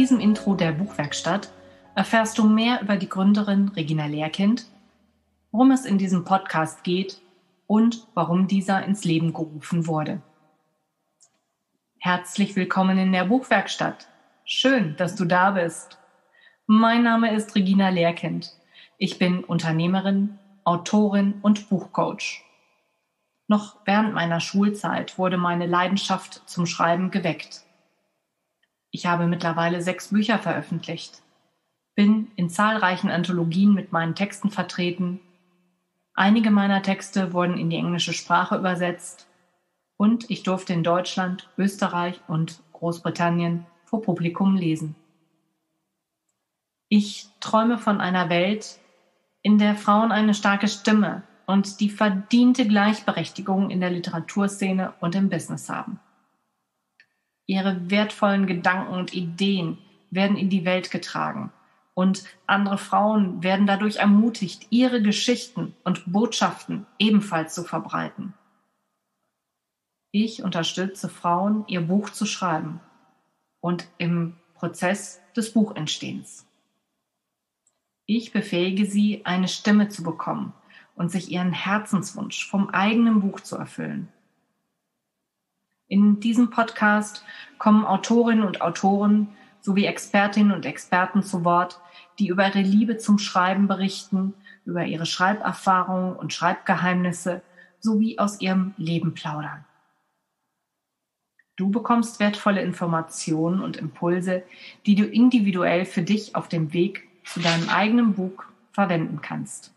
In diesem Intro der Buchwerkstatt erfährst du mehr über die Gründerin Regina Lehrkind, worum es in diesem Podcast geht und warum dieser ins Leben gerufen wurde. Herzlich willkommen in der Buchwerkstatt. Schön, dass du da bist. Mein Name ist Regina Lehrkind. Ich bin Unternehmerin, Autorin und Buchcoach. Noch während meiner Schulzeit wurde meine Leidenschaft zum Schreiben geweckt. Ich habe mittlerweile sechs Bücher veröffentlicht, bin in zahlreichen Anthologien mit meinen Texten vertreten. Einige meiner Texte wurden in die englische Sprache übersetzt und ich durfte in Deutschland, Österreich und Großbritannien vor Publikum lesen. Ich träume von einer Welt, in der Frauen eine starke Stimme, und die verdiente Gleichberechtigung in der Literaturszene und im Business haben. Ihre wertvollen Gedanken und Ideen werden in die Welt getragen und andere Frauen werden dadurch ermutigt, ihre Geschichten und Botschaften ebenfalls zu verbreiten. Ich unterstütze Frauen, ihr Buch zu schreiben und im Prozess des Buchentstehens. Ich befähige sie, eine Stimme zu bekommen und sich ihren Herzenswunsch vom eigenen Buch zu erfüllen. In diesem Podcast kommen Autorinnen und Autoren sowie Expertinnen und Experten zu Wort, die über ihre Liebe zum Schreiben berichten, über ihre Schreiberfahrungen und Schreibgeheimnisse sowie aus ihrem Leben plaudern. Du bekommst wertvolle Informationen und Impulse, die du individuell für dich auf dem Weg zu deinem eigenen Buch verwenden kannst.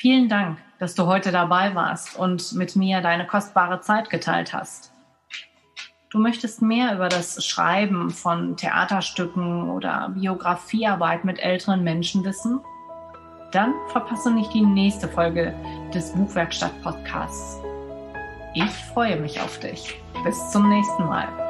Vielen Dank, dass du heute dabei warst und mit mir deine kostbare Zeit geteilt hast. Du möchtest mehr über das Schreiben von Theaterstücken oder Biografiearbeit mit älteren Menschen wissen? Dann verpasse nicht die nächste Folge des Buchwerkstatt Podcasts. Ich freue mich auf dich. Bis zum nächsten Mal.